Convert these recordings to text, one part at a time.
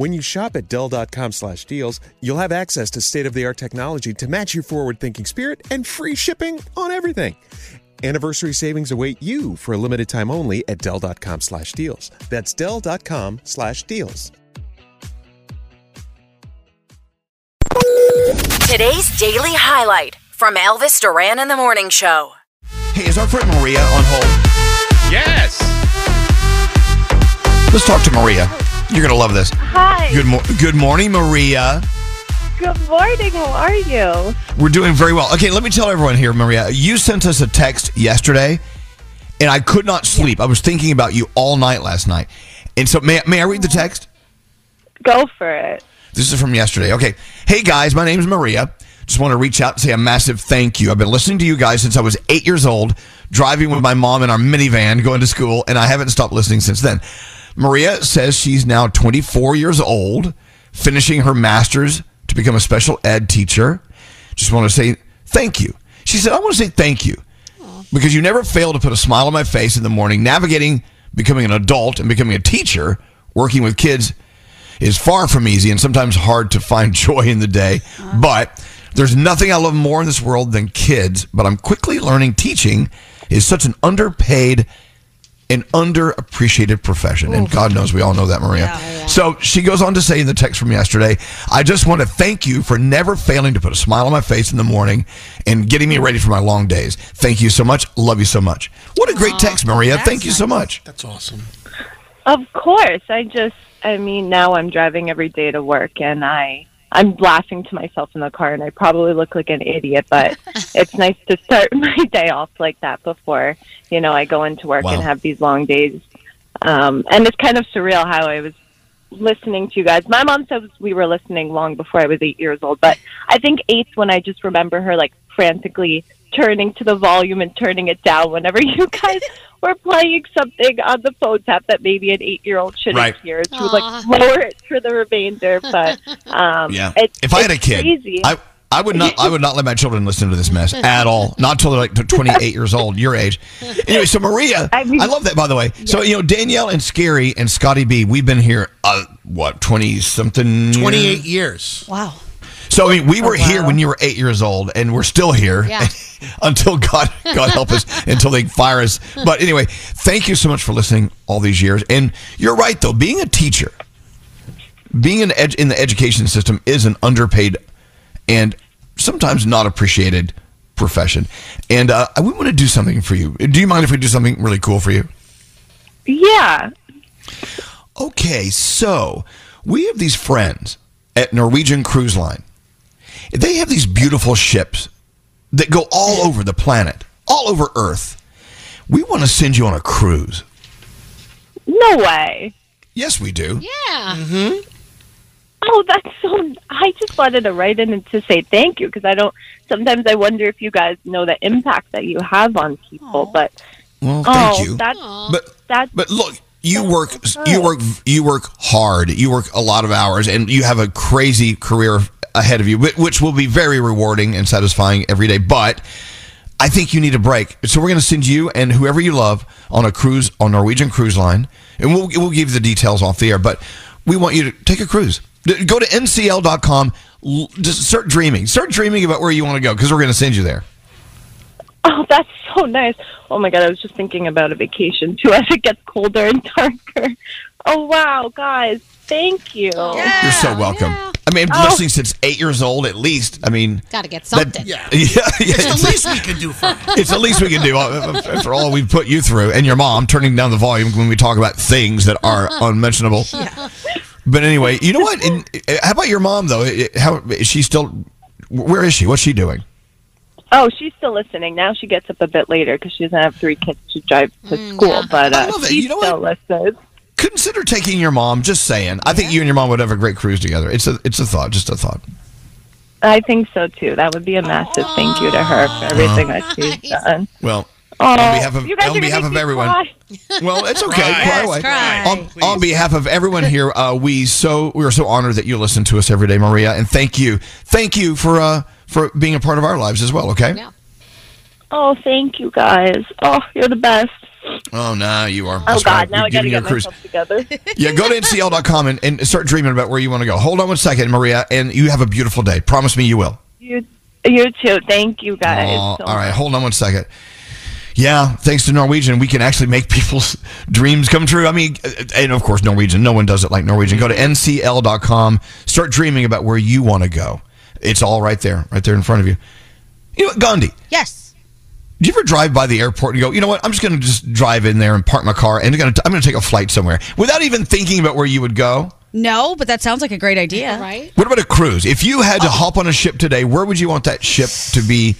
When you shop at Dell.com slash deals, you'll have access to state of the art technology to match your forward thinking spirit and free shipping on everything. Anniversary savings await you for a limited time only at Dell.com slash deals. That's Dell.com slash deals. Today's daily highlight from Elvis Duran in the Morning Show. Hey, is our friend Maria on hold? Yes. Let's talk to Maria. You're going to love this. Hi. Good, mo- good morning, Maria. Good morning. How are you? We're doing very well. Okay, let me tell everyone here, Maria. You sent us a text yesterday, and I could not sleep. I was thinking about you all night last night. And so, may, may I read the mm-hmm. text? Go for it. This is from yesterday. Okay. Hey, guys, my name is Maria. Just want to reach out and say a massive thank you. I've been listening to you guys since I was eight years old, driving with my mom in our minivan going to school, and I haven't stopped listening since then. Maria says she's now 24 years old, finishing her master's to become a special ed teacher. Just want to say thank you. She said, I want to say thank you because you never fail to put a smile on my face in the morning, navigating becoming an adult and becoming a teacher, working with kids is far from easy and sometimes hard to find joy in the day. Uh-huh. But there's nothing I love more in this world than kids. But I'm quickly learning teaching is such an underpaid and underappreciated profession. And God knows we all know that, Maria. So she goes on to say in the text from yesterday, I just want to thank you for never failing to put a smile on my face in the morning and getting me ready for my long days. Thank you so much. Love you so much. What a great text, Maria. Thank you so much. That's awesome. Of course. I just, I mean, now I'm driving every day to work and I, I'm laughing to myself in the car and I probably look like an idiot, but it's nice to start my day off like that before, you know, I go into work Wow. and have these long days. Um, and it's kind of surreal how I was listening to you guys. My mom says we were listening long before I was eight years old, but I think eight's when I just remember her like frantically turning to the volume and turning it down whenever you guys were playing something on the phone tap that maybe an eight year old shouldn't Right. hear. She would like lower it for the remainder, but um, Yeah. it's, if I had a kid, crazy. I I would not I would not let my children listen to this mess at all. Not till they're like 28 years old, your age. Anyway, so Maria, I, I love that by the way. So you know Danielle and Scary and Scotty B, we've been here uh, what 20 something 28 years. Wow. So I mean, we were here when you were eight years old, and we're still here Yeah. until God, God help us, until they fire us. But anyway, thank you so much for listening all these years. And you're right, though, being a teacher, being an ed- in the education system is an underpaid and sometimes not appreciated profession, and uh, we want to do something for you. Do you mind if we do something really cool for you? Yeah. Okay, so we have these friends at Norwegian Cruise Line. They have these beautiful ships that go all over the planet, all over Earth. We want to send you on a cruise. No way. Yes, we do. Yeah. Mm-hmm. Oh, that's so. I just wanted to write in and to say thank you because I don't. Sometimes I wonder if you guys know the impact that you have on people. But Well, thank oh, you. that's But that's but look, you That's work so you work you work hard. You work a lot of hours and you have a crazy career ahead of you, which will be very rewarding and satisfying every day, but I think you need a break. So we're going to send you and whoever you love on a cruise on Norwegian Cruise Line, and we'll we'll give you the details off the air. But we want you to take a cruise. Go to ncl.com. Just start dreaming. Start dreaming about where you want to go because we're going to send you there. oh, that's so nice. Oh my god, I was just thinking about a vacation too as it gets colder and darker. Oh wow, guys, thank you. You're so welcome. yeah. I mean, Oh. listening since eight years old at least. I mean, Got to get that- something. Yeah. yeah, yeah. It's It's, the least we can do for him. it's the least we can do uh, after all we've put you through, and your mom turning down the volume when we talk about things that are unmentionable. But anyway, you know what? And, uh, how about your mom though? Uh, How is she still? Where is she? What's she doing? Oh, she's still listening. Now she gets up a bit later because she doesn't have three kids to drive to school. yeah. But I uh, she You know still listens. Consider taking your mom. Just saying. I think you and your mom would have a great cruise together. It's a it's a thought. Just a thought. I think so too. That would be a massive thank you to her for everything that she's Nice. done. Well, Oh, on behalf of on behalf of everyone. cry. Well, it's okay. Cry. Cry away. cry. On, on behalf of everyone here, uh, we so we are so honored that you listen to us every day, Maria, and thank you, thank you for uh, for being a part of our lives as well. Okay. Yeah. Oh, thank you guys. Oh, you're the best. Oh, no, you are. Oh God, right. now We're I gotta get a cruise. myself together. Yeah, go to ncl.com and, and start dreaming about where you want to go. Hold on one second, Maria, and you have a beautiful day. Promise me you will. you, you too. Thank you guys. Aw, so all right, much. hold on one second. Yeah, thanks to Norwegian, we can actually make people's dreams come true. I mean, uh, and of course, Norwegian. No one does it like Norwegian. Go to ncl.com, start dreaming about where you want to go. It's all right there, right there in front of you. You know what, Gandhi? Yes. Do you ever drive by the airport and go, you know what? I'm just going to just drive in there and park my car, and I'm going to I'm going to take a flight somewhere without even thinking about where you would go. No, but that sounds like a great idea. Right? What about a cruise? If you had to hop on a ship today, where would you want that ship to be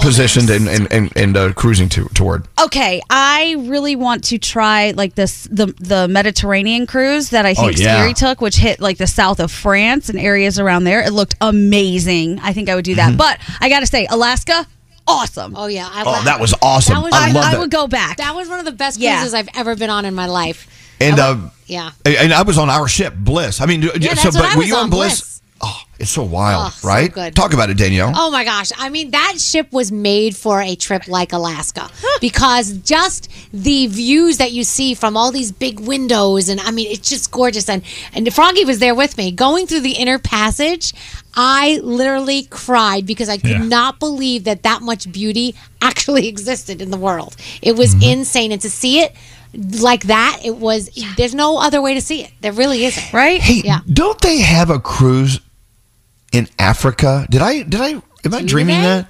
positioned and and and, and uh, cruising to toward? Okay, I really want to try like this the the Mediterranean cruise that I think Oh, yeah. Scary took, which hit like the south of France and areas around there. It looked amazing. I think I would do Mm-hmm. that. But I got to say, Alaska, awesome. Oh yeah. I, Oh, that was awesome. That was- I I, love I that. would go back. That was one of the best Yeah. cruises I've ever been on in my life. And I uh, yeah. and I was on our ship, Bliss. I mean, so that's but I were was you on on, Bliss? Bliss. It's so wild, Oh, so right? good. Talk about it, Danielle. Oh my gosh. I mean, that ship was made for a trip like Alaska because just the views that you see from all these big windows and I mean, it's just gorgeous and and Froggy was there with me going through the inner passage. I literally cried because I could Yeah. not believe that that much beauty actually existed in the world. It was Mm-hmm. insane and to see it like that, it was there's no other way to see it. There really isn't. right? Hey, Yeah. don't they have a cruise in Africa? Did I did I am I Do dreaming they? that?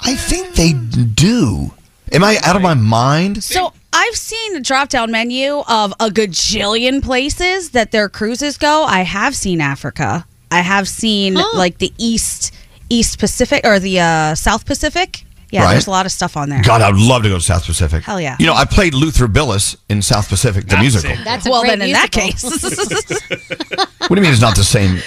I think they do. Am I out of my mind? So I've seen the drop down menu of a gajillion places that their cruises go. I have seen Africa. I have seen Huh. like the East East Pacific or the uh, South Pacific. Yeah, Right. there's a lot of stuff on there. God, I'd love to go to South Pacific. Hell yeah. You know, I played Luther Billis in South Pacific, the Not musical. same. That's a well, great then in that case, What do you mean it's not the same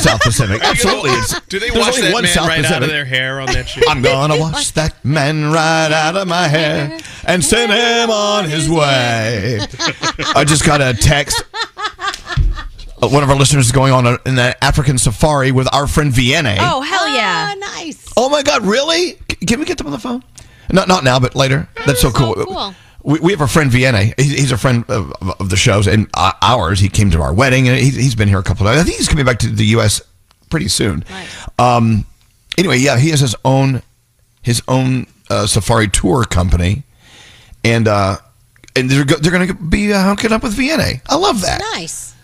South Pacific? Absolutely. It's, Do they wash that one man South right out of their hair on that ship? I'm gonna wash that man right out of my hair and send him on his way. I just got a text. Uh, One of our listeners is going on a, in an African safari with our friend Vienna. oh hell yeah! Ah, nice. Oh my God, really? C- Can we get them on the phone? Not not now, but later. That's so cool. cool. We, we have a friend Vienna. He's, he's a friend of, of- of the shows and uh, ours. He came to our wedding and he's, he's been here a couple of times. I think he's coming back to the U.S. pretty soon. Nice. Um. Anyway, yeah, he has his own his own uh, safari tour company, and uh, and they're go- they're going to be uh, hooking up with Vienna. I love that. Nice.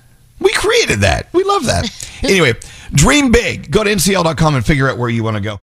We created that. We love that. anyway, dream big. Go to ncl.com and figure out where you want to go.